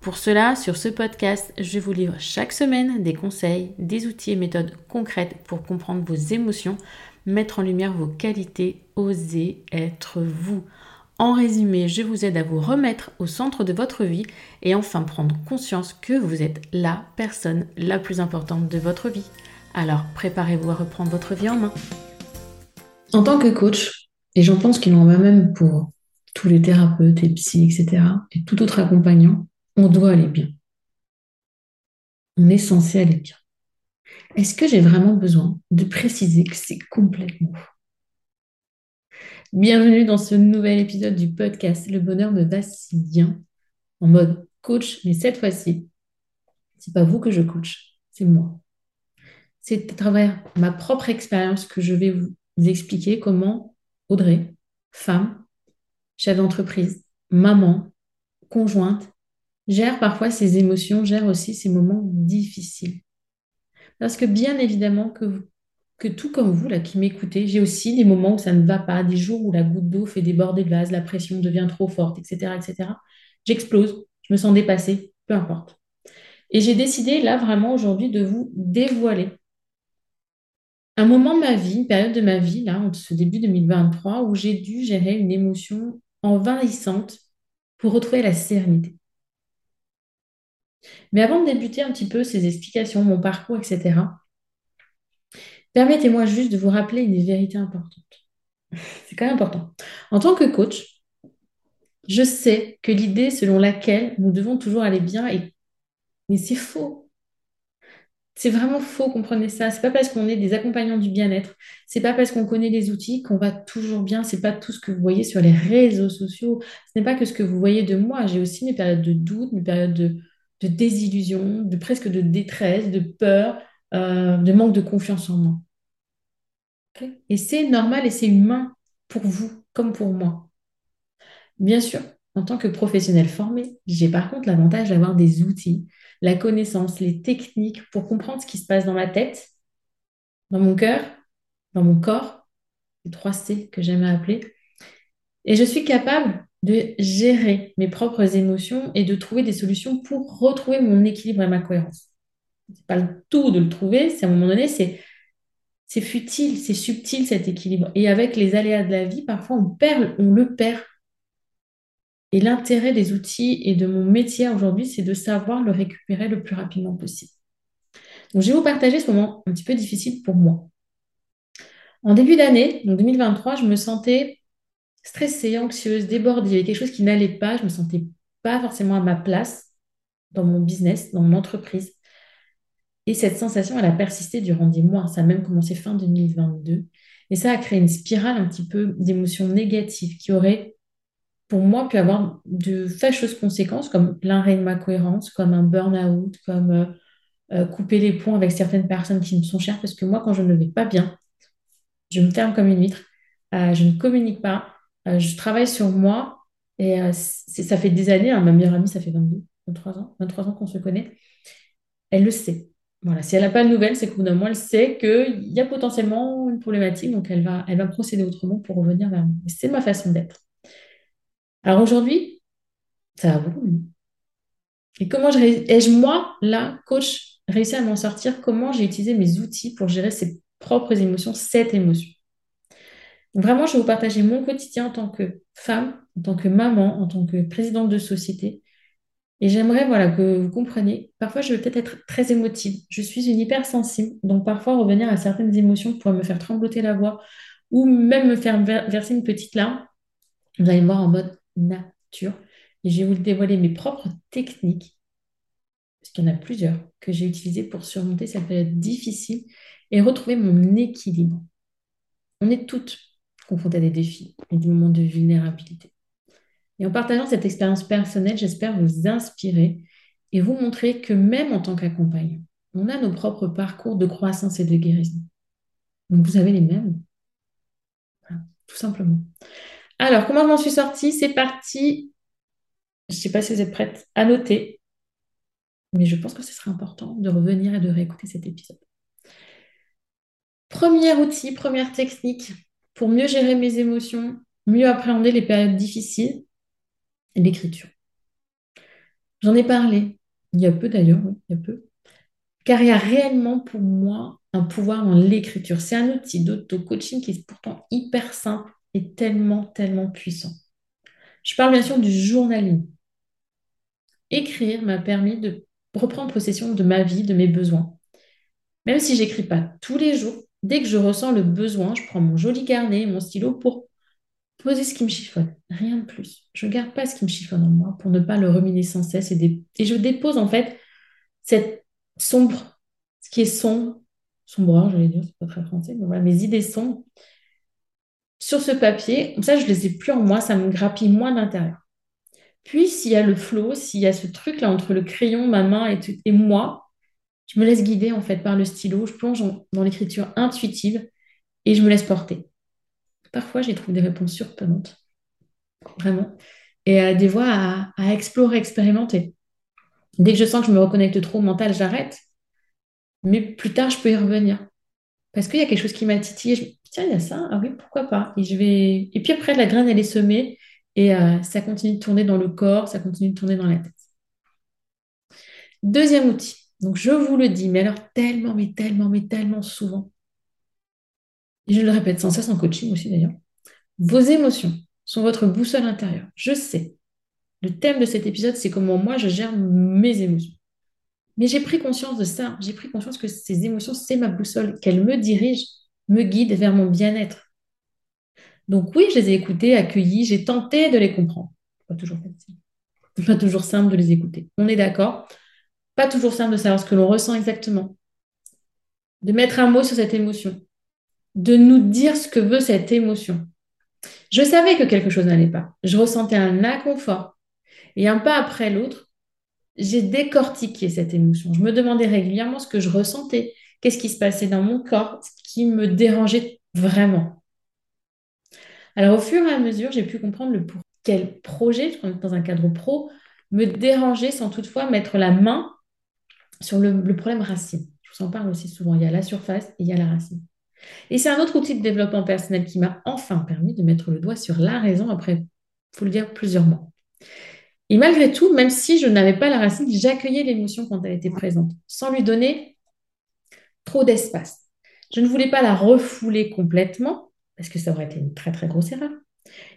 Pour cela, sur ce podcast, je vous livre chaque semaine des conseils, des outils et méthodes concrètes pour comprendre vos émotions, mettre en lumière vos qualités, oser être vous. En résumé, je vous aide à vous remettre au centre de votre vie et enfin prendre conscience que vous êtes la personne la plus importante de votre vie. Alors préparez-vous à reprendre votre vie en main. En tant que coach, et j'en pense qu'il en va même pour tous les thérapeutes et psy, etc., et tout autre accompagnant, on doit aller bien. On est censé aller bien. Est-ce que j'ai vraiment besoin de préciser que c'est complètement faux Bienvenue dans ce nouvel épisode du podcast Le bonheur me va si bien en mode coach, mais cette fois-ci, c'est pas vous que je coach, c'est moi. C'est à travers ma propre expérience que je vais vous expliquer comment Audrey, femme, chef d'entreprise, maman, conjointe, gère parfois ses émotions, gère aussi ses moments difficiles. Parce que bien évidemment que, tout comme vous, là, qui m'écoutez, j'ai aussi des moments où ça ne va pas, des jours où la goutte d'eau fait déborder le vase, la pression devient trop forte, etc., etc. J'explose, je me sens dépassée, peu importe. Et j'ai décidé là vraiment aujourd'hui de vous dévoiler un moment de ma vie, une période de ma vie, là, en ce début 2023, où j'ai dû gérer une émotion envahissante pour retrouver la sérénité. Mais avant de débuter un petit peu ces explications, mon parcours, etc., permettez-moi juste de vous rappeler une vérité importante. C'est quand même important. En tant que coach, je sais que l'idée selon laquelle nous devons toujours aller bien est... Mais c'est faux. C'est vraiment faux, comprenez ça. C'est pas parce qu'on est des accompagnants du bien-être, c'est pas parce qu'on connaît les outils qu'on va toujours bien. C'est pas tout ce que vous voyez sur les réseaux sociaux. Ce n'est pas que ce que vous voyez de moi. J'ai aussi mes périodes de doute, mes périodes de, de désillusion, de presque de détresse, de peur, euh, de manque de confiance en moi. et c'est normal et c'est humain pour vous comme pour moi. Bien sûr, en tant que professionnel formé, j'ai par contre l'avantage d'avoir des outils, la connaissance, les techniques pour comprendre ce qui se passe dans ma tête, dans mon cœur, dans mon corps, les trois C que j'aime appeler. Et je suis capable de gérer mes propres émotions et de trouver des solutions pour retrouver mon équilibre et ma cohérence. C'est pas le tout de le trouver, c'est à un moment donné, c'est c'est futile, c'est subtil cet équilibre. Et avec les aléas de la vie, parfois on perd, on le perd. Et l'intérêt des outils et de mon métier aujourd'hui, c'est de savoir le récupérer le plus rapidement possible. Donc, je vais vous partager ce moment un petit peu difficile pour moi. En début d'année, donc 2023, je me sentais stressée, anxieuse, débordée. Quelque chose qui n'allait pas. Je ne me sentais pas forcément à ma place dans mon business, dans mon entreprise. Et cette sensation, elle a persisté durant des mois. Ça a même commencé fin 2022. Et ça a créé une spirale un petit peu d'émotions négatives qui auraient, pour moi, pu avoir de fâcheuses conséquences, comme l'arrêt de ma cohérence, comme un burn-out, comme euh, euh, couper les ponts avec certaines personnes qui me sont chères. Parce que moi, quand je ne vais pas bien, je me ferme comme une huître. Euh, je ne communique pas. Euh, je travaille sur moi et euh, ça fait des années, hein, ma meilleure amie, ça fait 22, 23 ans, 23 ans qu'on se connaît. Elle le sait. Voilà, si elle n'a pas de nouvelles, c'est qu'au bout moment, elle sait qu'il y a potentiellement une problématique, donc elle va, procéder autrement pour revenir vers moi. C'est ma façon d'être. Alors aujourd'hui, ça va beaucoup. Et comment ai-je, moi, là, coach, réussi à m'en sortir? Comment j'ai utilisé mes outils pour gérer ses propres émotions, cette émotion? Vraiment, je vais vous partager mon quotidien en tant que femme, en tant que maman, en tant que présidente de société. Et j'aimerais voilà, que vous compreniez, parfois je vais peut-être être très émotive. Je suis une hypersensible, donc parfois revenir à certaines émotions pourrait me faire trembloter la voix ou même me faire verser une petite larme. Vous allez me voir en mode nature. Et je vais vous dévoiler mes propres techniques, parce qu'il y en a plusieurs, que j'ai utilisées pour surmonter cette période difficile et retrouver mon équilibre. On est toutes confrontées à des défis et des moments de vulnérabilité. Et en partageant cette expérience personnelle, j'espère vous inspirer et vous montrer que même en tant qu'accompagnant, on a nos propres parcours de croissance et de guérison. Donc vous avez les mêmes. tout simplement. Alors, comment je m'en suis sortie? C'est parti. Je ne sais pas si vous êtes prête à noter, mais je pense que ce serait important de revenir et de réécouter cet épisode. Premier outil, première technique pour mieux gérer mes émotions, mieux appréhender les périodes difficiles, l'écriture. J'en ai parlé, il y a peu d'ailleurs, il y a peu, car il y a réellement pour moi un pouvoir dans l'écriture. C'est un outil d'auto-coaching qui est pourtant hyper simple et tellement, tellement puissant. Je parle bien sûr du journaling. Écrire m'a permis de reprendre possession de ma vie, de mes besoins. Même si j'écris pas tous les jours, dès que je ressens le besoin, je prends mon joli carnet, mon stylo pour poser ce qui me chiffonne. Rien de plus. Je ne garde pas ce qui me chiffonne en moi pour ne pas le ruminer sans cesse et, je dépose en fait cette sombre, ce qui est sombre, sombre, j'allais dire, c'est pas très français, mais voilà, mes idées sombres sur ce papier. Comme ça, je les ai plus en moi, ça me grappille moins d'intérieur. Puis, s'il y a le flow, s'il y a ce truc-là entre le crayon, ma main et moi, je me laisse guider en fait par le stylo, je plonge dans l'écriture intuitive et je me laisse porter. Parfois, j'ai trouvé des réponses surprenantes, vraiment, et euh, des voies à, à, explorer, expérimenter. Dès que je sens que je me reconnecte trop au mental, j'arrête. Mais plus tard, je peux y revenir. Parce qu'il y a quelque chose qui m'a titillé. Je me dis, tiens, il y a ça. Ah oui, pourquoi pas. Et, je vais... et puis après, la graine, elle est semée. Et euh, ça continue de tourner dans le corps, ça continue de tourner dans la tête. Deuxième outil. Donc, je vous le dis, mais alors tellement, mais tellement, mais tellement souvent. Et je le répète sans cesse en coaching aussi d'ailleurs. Vos émotions sont votre boussole intérieure. Je sais. Le thème de cet épisode, c'est comment moi je gère mes émotions. Mais j'ai pris conscience de ça. J'ai pris conscience que ces émotions, c'est ma boussole, qu'elles me dirigent, me guident vers mon bien-être. Donc oui, je les ai écoutées, accueillies, j'ai tenté de les comprendre. Pas toujours facile. Pas toujours simple de les écouter. On est d'accord. Pas toujours simple de savoir ce que l'on ressent exactement. De mettre un mot sur cette émotion. De nous dire ce que veut cette émotion. Je savais que quelque chose n'allait pas. Je ressentais un inconfort. Et un pas après l'autre, j'ai décortiqué cette émotion. Je me demandais régulièrement ce que je ressentais, qu'est-ce qui se passait dans mon corps, ce qui me dérangeait vraiment. Alors au fur et à mesure, j'ai pu comprendre le pour quel projet, dans un cadre pro, me dérangeait sans toutefois mettre la main sur le, problème racine. Je vous en parle aussi souvent. Il y a la surface et il y a la racine. Et c'est un autre outil de développement personnel qui m'a enfin permis de mettre le doigt sur la raison après, faut le dire, plusieurs mois. Et malgré tout, même si je n'avais pas la racine, j'accueillais l'émotion quand elle était présente, sans lui donner trop d'espace. Je ne voulais pas la refouler complètement, parce que ça aurait été une très très grosse erreur.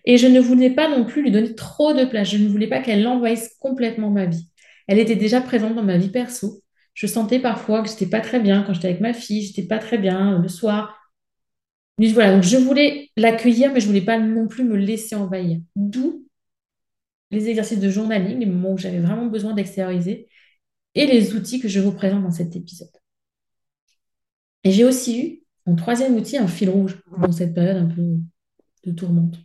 Et je ne voulais pas non plus lui donner trop de place. Je ne voulais pas qu'elle envahisse complètement ma vie. Elle était déjà présente dans ma vie perso. Je sentais parfois que j'étais pas très bien quand j'étais avec ma fille, j'étais pas très bien le soir. Voilà, donc je voulais l'accueillir, mais je voulais pas non plus me laisser envahir. D'où les exercices de journaling, les moments où j'avais vraiment besoin d'extérioriser, et les outils que je vous présente dans cet épisode. Et j'ai aussi eu, en troisième outil, un fil rouge dans cette période un peu de tourmente.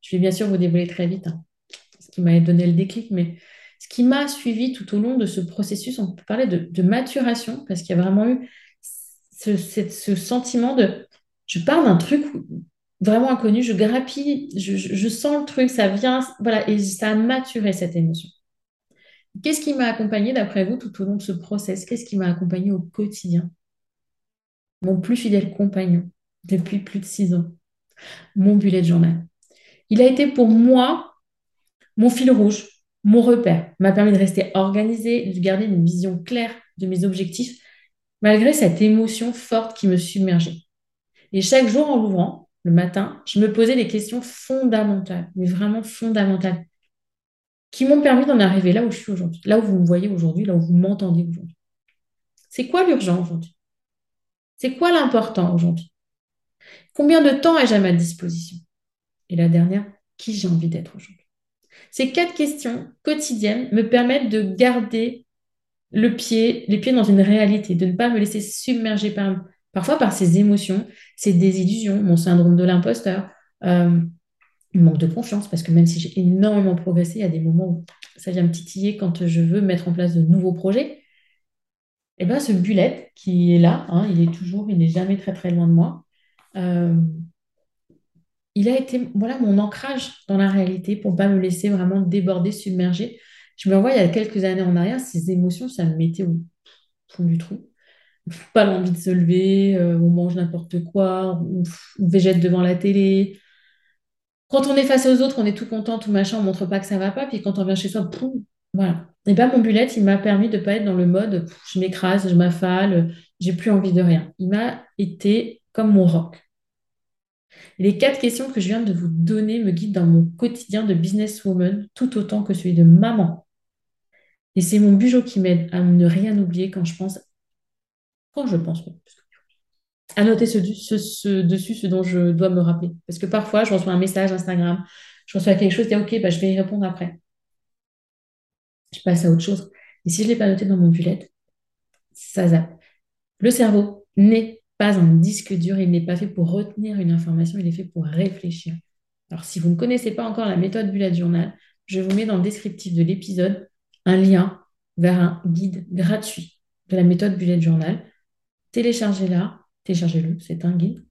Je vais bien sûr vous dévoiler très vite hein, ce qui m'a donné le déclic, mais ce qui m'a suivi tout au long de ce processus, on peut parler de, maturation, parce qu'il y a vraiment eu ce, sentiment de, je parle d'un truc vraiment inconnu, je grappille, je, sens le truc, ça vient, voilà, et ça a maturé cette émotion. Qu'est-ce qui m'a accompagné d'après vous tout au long de ce process? Qu'est-ce qui m'a accompagné au quotidien? Mon plus fidèle compagnon depuis plus de six ans, mon bullet journal. Il a été pour moi mon fil rouge, mon repère, m'a permis de rester organisé, de garder une vision claire de mes objectifs, malgré cette émotion forte qui me submergeait. Et chaque jour en l'ouvrant, le matin, je me posais des questions fondamentales, mais vraiment fondamentales, qui m'ont permis d'en arriver là où je suis aujourd'hui, là où vous me voyez aujourd'hui, là où vous m'entendez aujourd'hui. C'est quoi l'urgent aujourd'hui? C'est quoi l'important aujourd'hui? Combien de temps ai-je à ma disposition? Et la dernière, qui j'ai envie d'être aujourd'hui? Ces quatre questions quotidiennes me permettent de garder les pieds dans une réalité, de ne pas me laisser submerger par, parfois par ces émotions, ces désillusions, mon syndrome de l'imposteur, euh, manque de confiance, parce que même si j'ai énormément progressé, il y a des moments où ça vient me titiller quand je veux mettre en place de nouveaux projets. Et eh bien, ce bullet qui est là, hein, il est toujours, il n'est jamais très très loin de moi. Euh, il a été voilà mon ancrage dans la réalité pour pas me laisser vraiment déborder, submerger. Je me vois il y a quelques années en arrière, ces émotions, ça me mettait au fond du trou. Pas l'envie de se lever, euh, on mange n'importe quoi, on, végète devant la télé. Quand on est face aux autres, on est tout content, tout machin, on montre pas que ça va pas. Puis quand on vient chez soi, poum, voilà. Et bien mon bullet, il m'a permis de pas être dans le mode je m'écrase, je m'affale, j'ai plus envie de rien. Il m'a été comme mon rock. Les quatre questions que je viens de vous donner me guident dans mon quotidien de businesswoman tout autant que celui de maman. Et c'est mon bugeot qui m'aide à ne rien oublier quand je pense, quand je pense, à noter ce, dessus ce dont je dois me rappeler. Parce que parfois, je reçois un message Instagram, je reçois quelque chose, dis ok, bah, je vais y répondre après je passe à autre chose. Et si je ne l'ai pas noté dans mon bullet, ça zappe. Le cerveau n'est un disque dur, il n'est pas fait pour retenir une information, il est fait pour réfléchir. Alors, si vous ne connaissez pas encore la méthode bullet journal, je vous mets dans le descriptif de l'épisode un lien vers un guide gratuit de la méthode bullet journal. Téléchargez-la, téléchargez-le, c'est un guide.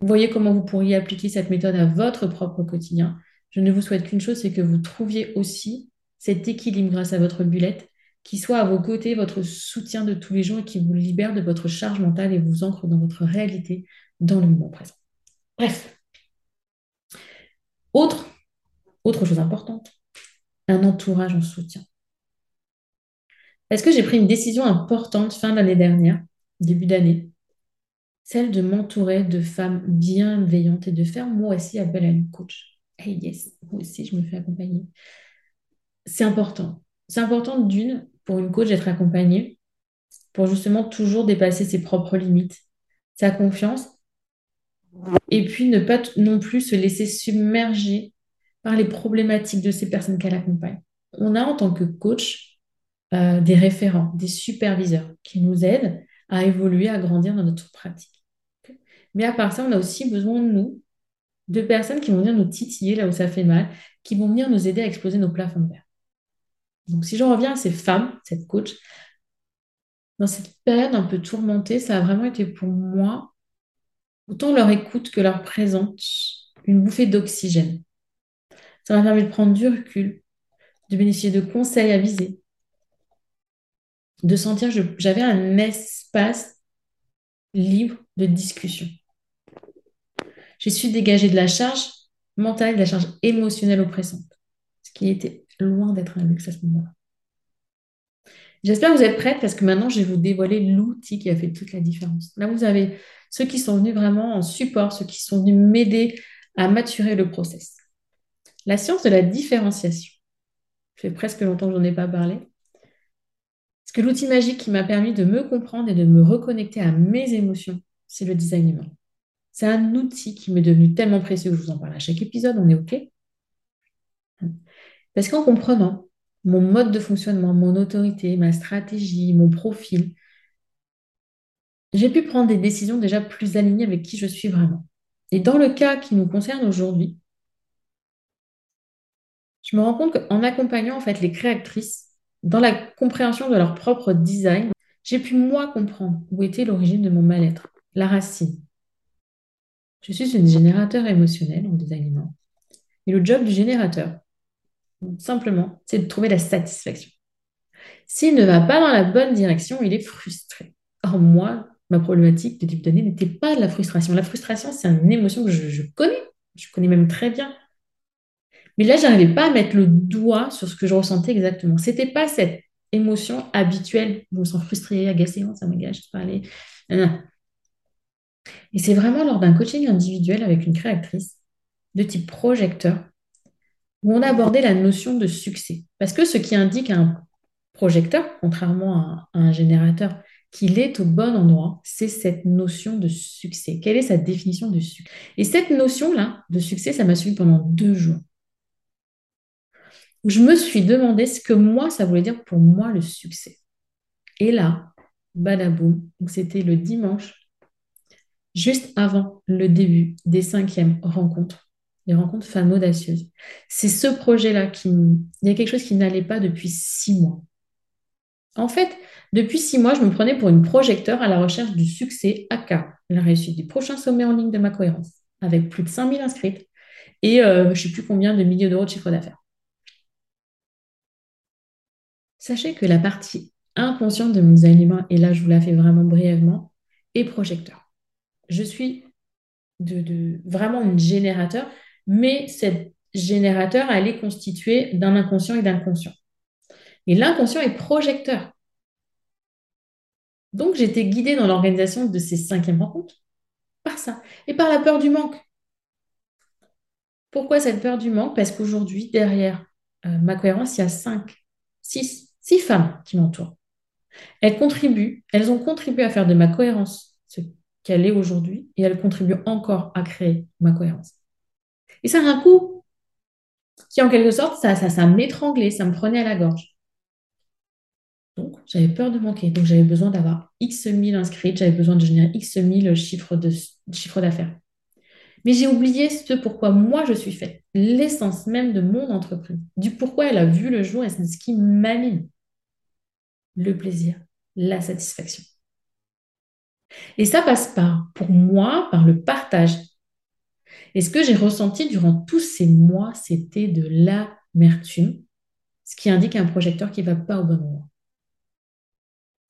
Voyez comment vous pourriez appliquer cette méthode à votre propre quotidien. Je ne vous souhaite qu'une chose, c'est que vous trouviez aussi cet équilibre grâce à votre bullet, qui soit à vos côtés votre soutien de tous les jours et qui vous libère de votre charge mentale et vous ancre dans votre réalité, dans le moment présent. Bref. Autre, autre chose importante, un entourage en soutien. Est-ce que j'ai pris une décision importante fin d'année dernière, début d'année, celle de m'entourer de femmes bienveillantes et de faire moi aussi appel à une coach. Hey yes, moi aussi je me fais accompagner c'est important. C'est important d'une, pour une coach, d'être accompagnée pour justement toujours dépasser ses propres limites, sa confiance, et puis ne pas non plus se laisser submerger par les problématiques de ces personnes qu'elle accompagne. On a en tant que coach euh, des référents, des superviseurs qui nous aident à évoluer, à grandir dans notre pratique. Mais à part ça, on a aussi besoin de nous, de personnes qui vont venir nous titiller là où ça fait mal, qui vont venir nous aider à exploser nos plafonds de verre. Donc, si je reviens à ces femmes, cette coach, dans cette période un peu tourmentée, ça a vraiment été pour moi autant leur écoute que leur présence, une bouffée d'oxygène. Ça m'a permis de prendre du recul, de bénéficier de conseils avisés, de sentir que j'avais un espace libre de discussion. J'ai su dégager de la charge mentale, de la charge émotionnelle oppressante, ce qui était loin d'être un luxe à ce moment-là. J'espère que vous êtes prêtes parce que maintenant, je vais vous dévoiler l'outil qui a fait toute la différence. Là, vous avez ceux qui sont venus vraiment en support, ceux qui sont venus m'aider à maturer le process. La science de la différenciation. Ça fait presque longtemps que je n'en ai pas parlé. Parce que l'outil magique qui m'a permis de me comprendre et de me reconnecter à mes émotions, c'est le design humain. C'est un outil qui m'est devenu tellement précieux que je vous en parle à chaque épisode, on est OK? Parce qu'en comprenant mon mode de fonctionnement, mon autorité, ma stratégie, mon profil, j'ai pu prendre des décisions déjà plus alignées avec qui je suis vraiment. Et dans le cas qui nous concerne aujourd'hui, je me rends compte qu'en accompagnant en fait les créatrices dans la compréhension de leur propre design, j'ai pu moi comprendre où était l'origine de mon mal-être, la racine. Je suis une générateur émotionnel en design Et le job du générateur, simplement, c'est de trouver la satisfaction. S'il ne va pas dans la bonne direction, il est frustré. Or, moi, ma problématique de type donné n'était pas de la frustration. La frustration, c'est une émotion que je, connais, je connais même très bien. Mais là, je n'arrivais pas à mettre le doigt sur ce que je ressentais exactement. Ce n'était pas cette émotion habituelle. Je me sens frustrée, agacée, ça m'engage, je aller. Et c'est vraiment lors d'un coaching individuel avec une créatrice de type projecteur où on a abordé la notion de succès. Parce que ce qui indique un projecteur, contrairement à un générateur, qu'il est au bon endroit, c'est cette notion de succès. Quelle est sa définition de succès? Et cette notion-là de succès, ça m'a suivi pendant deux jours. Je me suis demandé ce que moi, ça voulait dire pour moi le succès. Et là, badaboum, c'était le dimanche, juste avant le début des cinquièmes rencontres, les rencontres femmes audacieuses. C'est ce projet-là qui... Il y a quelque chose qui n'allait pas depuis six mois. En fait, depuis six mois, je me prenais pour une projecteur à la recherche du succès AK, la réussite du prochain sommet en ligne de ma cohérence, avec plus de 5000 inscrites et euh, je ne sais plus combien de milliers d'euros de chiffre d'affaires. Sachez que la partie inconsciente de design humain, et là je vous la fais vraiment brièvement, est projecteur. Je suis de, vraiment un générateur, mais cette générateur, elle est constituée d'un inconscient et d'inconscient. Et l'inconscient est projecteur. Donc, j'étais guidée dans l'organisation de ces cinquièmes rencontres par ça et par la peur du manque. Pourquoi cette peur du manque? Parce qu'aujourd'hui, derrière euh, ma cohérence, il y a cinq, six, six femmes qui m'entourent. Elles contribuent, elles ont contribué à faire de ma cohérence ce qu'elle est aujourd'hui et elles contribuent encore à créer ma cohérence. Et ça a un coup qui, en quelque sorte, ça, ça, ça m'étranglait, ça me prenait à la gorge. Donc, j'avais peur de manquer. Donc, j'avais besoin d'avoir X mille inscrits, j'avais besoin de générer X mille chiffres d'affaires. Mais j'ai oublié ce pourquoi moi je suis faite, l'essence même de mon entreprise, du pourquoi elle a vu le jour et ce qui m'anime. Le plaisir, la satisfaction. Et ça passe par, pour moi, par le partage. Et ce que j'ai ressenti durant tous ces mois, c'était de l'amertume, ce qui indique un projecteur qui ne va pas au bon endroit.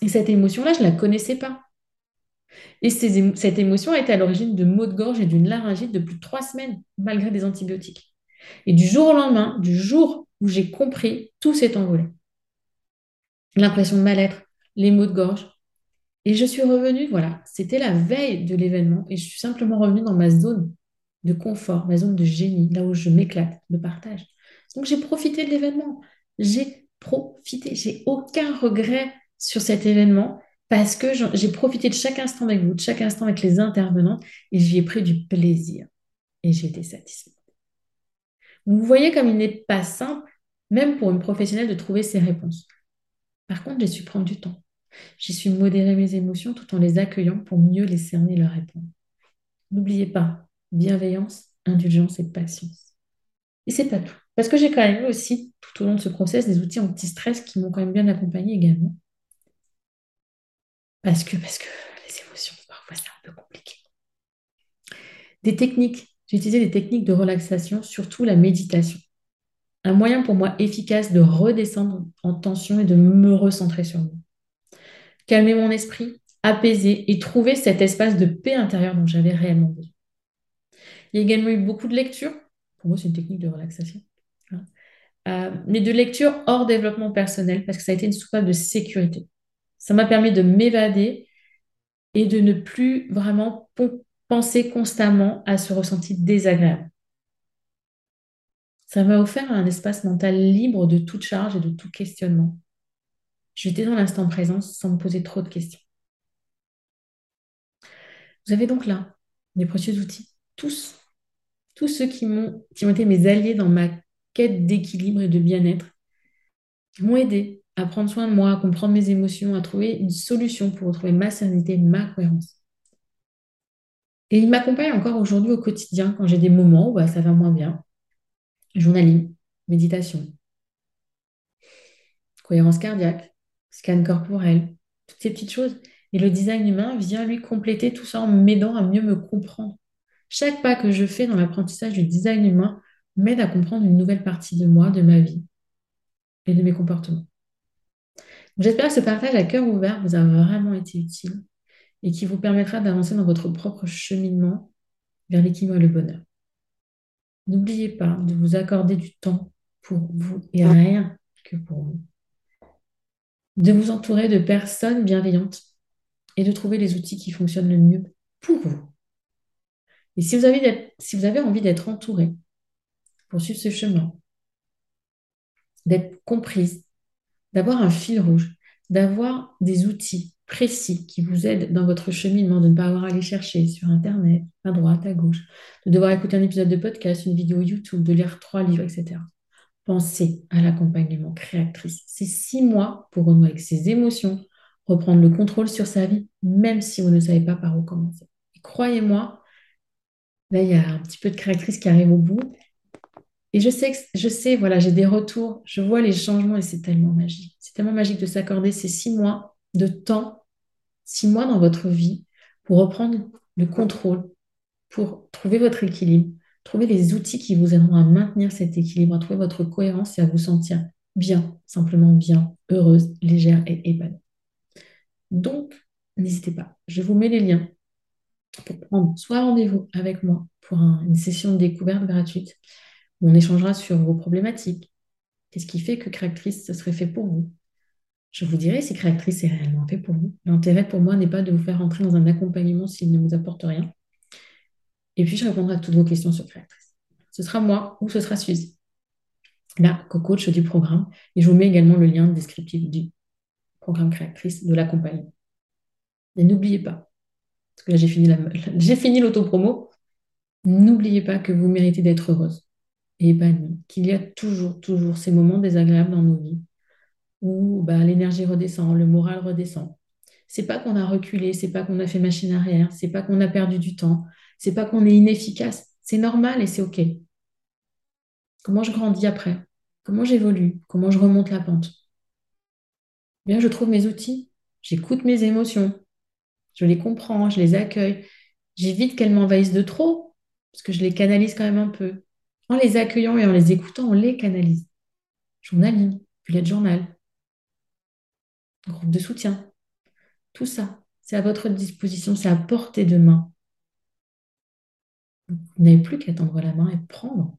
Et cette émotion-là, je ne la connaissais pas. Et cette émotion a été à l'origine de maux de gorge et d'une laryngite de plus trois semaines, malgré des antibiotiques. Et du jour au lendemain, du jour où j'ai compris, tout s'est envolé. L'impression de mal-être, les maux de gorge. Et je suis revenue, voilà, c'était la veille de l'événement, et je suis simplement revenue dans ma zone de confort, ma zone de génie, là où je m'éclate, de partage. Donc j'ai profité de l'événement. J'ai profité, j'ai aucun regret sur cet événement parce que j'ai profité de chaque instant avec vous, de chaque instant avec les intervenants et j'y ai pris du plaisir et j'ai été satisfaite. Vous voyez comme il n'est pas simple, même pour une professionnelle, de trouver ses réponses. Par contre, j'ai su prendre du temps. J'ai su modérer mes émotions tout en les accueillant pour mieux les cerner leur répondre. N'oubliez pas, bienveillance, indulgence et patience. Et c'est pas tout. Parce que j'ai quand même eu aussi, tout au long de ce process, des outils anti-stress qui m'ont quand même bien accompagné également. Parce que, parce que les émotions, parfois, c'est un peu compliqué. Des techniques. J'ai utilisé des techniques de relaxation, surtout la méditation. Un moyen pour moi efficace de redescendre en tension et de me recentrer sur moi. Calmer mon esprit, apaiser et trouver cet espace de paix intérieure dont j'avais réellement besoin. Il y a également eu beaucoup de lectures. Pour moi, c'est une technique de relaxation. Euh, mais de lecture hors développement personnel parce que ça a été une soupape de sécurité. Ça m'a permis de m'évader et de ne plus vraiment penser constamment à ce ressenti désagréable. Ça m'a offert un espace mental libre de toute charge et de tout questionnement. J'étais dans l'instant présent sans me poser trop de questions. Vous avez donc là des précieux outils, tous, tous ceux qui m'ont, ont été mes alliés dans ma quête d'équilibre et de bien-être, m'ont aidé à prendre soin de moi, à comprendre mes émotions, à trouver une solution pour retrouver ma sérénité, ma cohérence. Et il m'accompagne encore aujourd'hui au quotidien quand j'ai des moments où bah, ça va moins bien. Journaling, méditation, cohérence cardiaque, scan corporel, toutes ces petites choses. Et le design humain vient lui compléter tout ça en m'aidant à mieux me comprendre. Chaque pas que je fais dans l'apprentissage du design humain m'aide à comprendre une nouvelle partie de moi, de ma vie et de mes comportements. J'espère que ce partage à cœur ouvert vous a vraiment été utile et qui vous permettra d'avancer dans votre propre cheminement vers l'équilibre et le bonheur. N'oubliez pas de vous accorder du temps pour vous et rien que pour vous. De vous entourer de personnes bienveillantes et de trouver les outils qui fonctionnent le mieux pour vous. Et si vous avez, envie d'être entouré pour suivre ce chemin, d'être comprise, d'avoir un fil rouge, d'avoir des outils précis qui vous aident dans votre cheminement, de ne pas avoir à aller chercher sur Internet, à droite, à gauche, de devoir écouter un épisode de podcast, une vidéo YouTube, de lire trois livres, etc. Pensez à l'accompagnement créatrice. C'est six mois pour renouer avec ses émotions, reprendre le contrôle sur sa vie, même si vous ne savez pas par où commencer. Et croyez-moi, là, il y a un petit peu de créatrice qui arrive au bout. Et je sais, que, je sais, voilà, j'ai des retours, je vois les changements et c'est tellement magique. C'est tellement magique de s'accorder ces six mois de temps, six mois dans votre vie pour reprendre le contrôle, pour trouver votre équilibre, trouver les outils qui vous aideront à maintenir cet équilibre, à trouver votre cohérence et à vous sentir bien, simplement bien, heureuse, légère et épanouie. Donc, n'hésitez pas, je vous mets les liens pour prendre soit rendez-vous avec moi pour une session de découverte gratuite où on échangera sur vos problématiques. Qu'est-ce qui fait que Créatrice, ce serait fait pour vous? Je vous dirai si Créatrice est réellement fait pour vous. L'intérêt pour moi n'est pas de vous faire entrer dans un accompagnement s'il ne vous apporte rien. Et puis, je répondrai à toutes vos questions sur Créatrice. Ce sera moi ou ce sera Suzy, la co-coach du programme. Et je vous mets également le lien descriptif du programme créatrice de l'accompagnement. Et n'oubliez pas, parce que là j'ai fini, la, j'ai fini l'autopromo, n'oubliez pas que vous méritez d'être heureuse et épanouie, qu'il y a toujours, toujours ces moments désagréables dans nos vies où bah, l'énergie redescend, le moral redescend. C'est pas qu'on a reculé, c'est pas qu'on a fait machine arrière, c'est pas qu'on a perdu du temps, c'est pas qu'on est inefficace. C'est normal et c'est OK. Comment je grandis après? Comment j'évolue? Comment je remonte la pente? Bien, je trouve mes outils, j'écoute mes émotions, je les comprends, je les accueille. J'évite qu'elles m'envahissent de trop, parce que je les canalise quand même un peu. En les accueillant et en les écoutant, on les canalise. Journaling, bullet journal, groupe de soutien, tout ça, c'est à votre disposition, c'est à portée de main. Vous n'avez plus qu'à tendre la main et prendre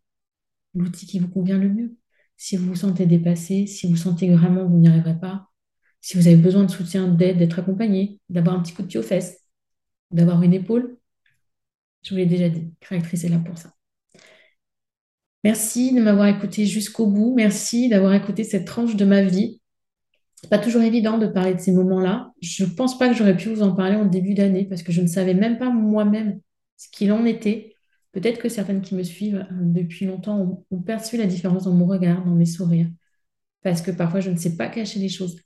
l'outil qui vous convient le mieux. Si vous vous sentez dépassé, si vous sentez que vraiment vous n'y arriverez pas, si vous avez besoin de soutien, d'aide, d'être accompagné, d'avoir un petit coup de pied aux fesses, d'avoir une épaule, je vous l'ai déjà dit, Créatrice est là pour ça. Merci de m'avoir écouté jusqu'au bout. Merci d'avoir écouté cette tranche de ma vie. Pas toujours évident de parler de ces moments-là. Je ne pense pas que j'aurais pu vous en parler en début d'année parce que je ne savais même pas moi-même ce qu'il en était. Peut-être que certaines qui me suivent euh, depuis longtemps ont, ont perçu la différence dans mon regard, dans mes sourires. Parce que parfois, je ne sais pas cacher les choses.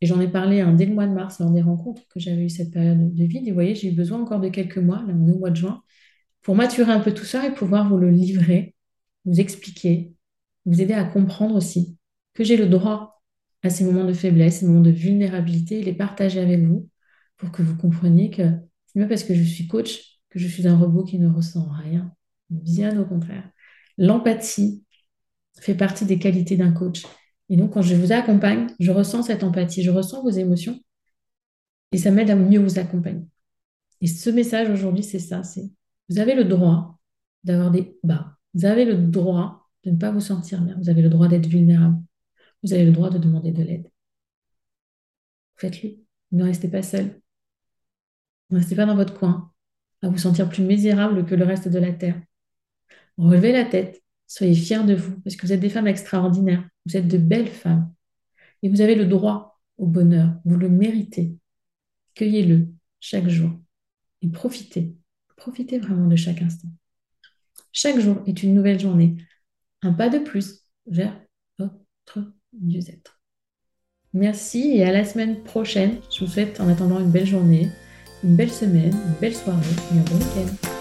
Et j'en ai parlé hein, dès le mois de mars, lors des rencontres que j'avais eu cette période de vide. Et vous voyez, j'ai eu besoin encore de quelques mois, là, au mois de juin, pour maturer un peu tout ça et pouvoir vous le livrer, vous expliquer, vous aider à comprendre aussi que j'ai le droit à ces moments de faiblesse, ces moments de vulnérabilité, et les partager avec vous pour que vous compreniez que c'est pas parce que je suis coach que je suis un robot qui ne ressent rien. Bien au contraire. L'empathie fait partie des qualités d'un coach. Et donc, quand je vous accompagne, je ressens cette empathie, je ressens vos émotions et ça m'aide à mieux vous accompagner. Et ce message aujourd'hui, c'est ça, c'est vous avez le droit d'avoir des bas. Vous avez le droit de ne pas vous sentir bien. Vous avez le droit d'être vulnérable. Vous avez le droit de demander de l'aide. Faites-le. Ne restez pas seul. Ne restez pas dans votre coin à vous sentir plus misérable que le reste de la terre. Relevez la tête. Soyez fiers de vous parce que vous êtes des femmes extraordinaires. Vous êtes de belles femmes et vous avez le droit au bonheur. Vous le méritez. Cueillez-le chaque jour et profitez. Profitez vraiment de chaque instant. Chaque jour est une nouvelle journée. Un pas de plus vers votre mieux-être. Merci et à la semaine prochaine. Je vous souhaite en attendant une belle journée, une belle semaine, une belle soirée et un bon week-end.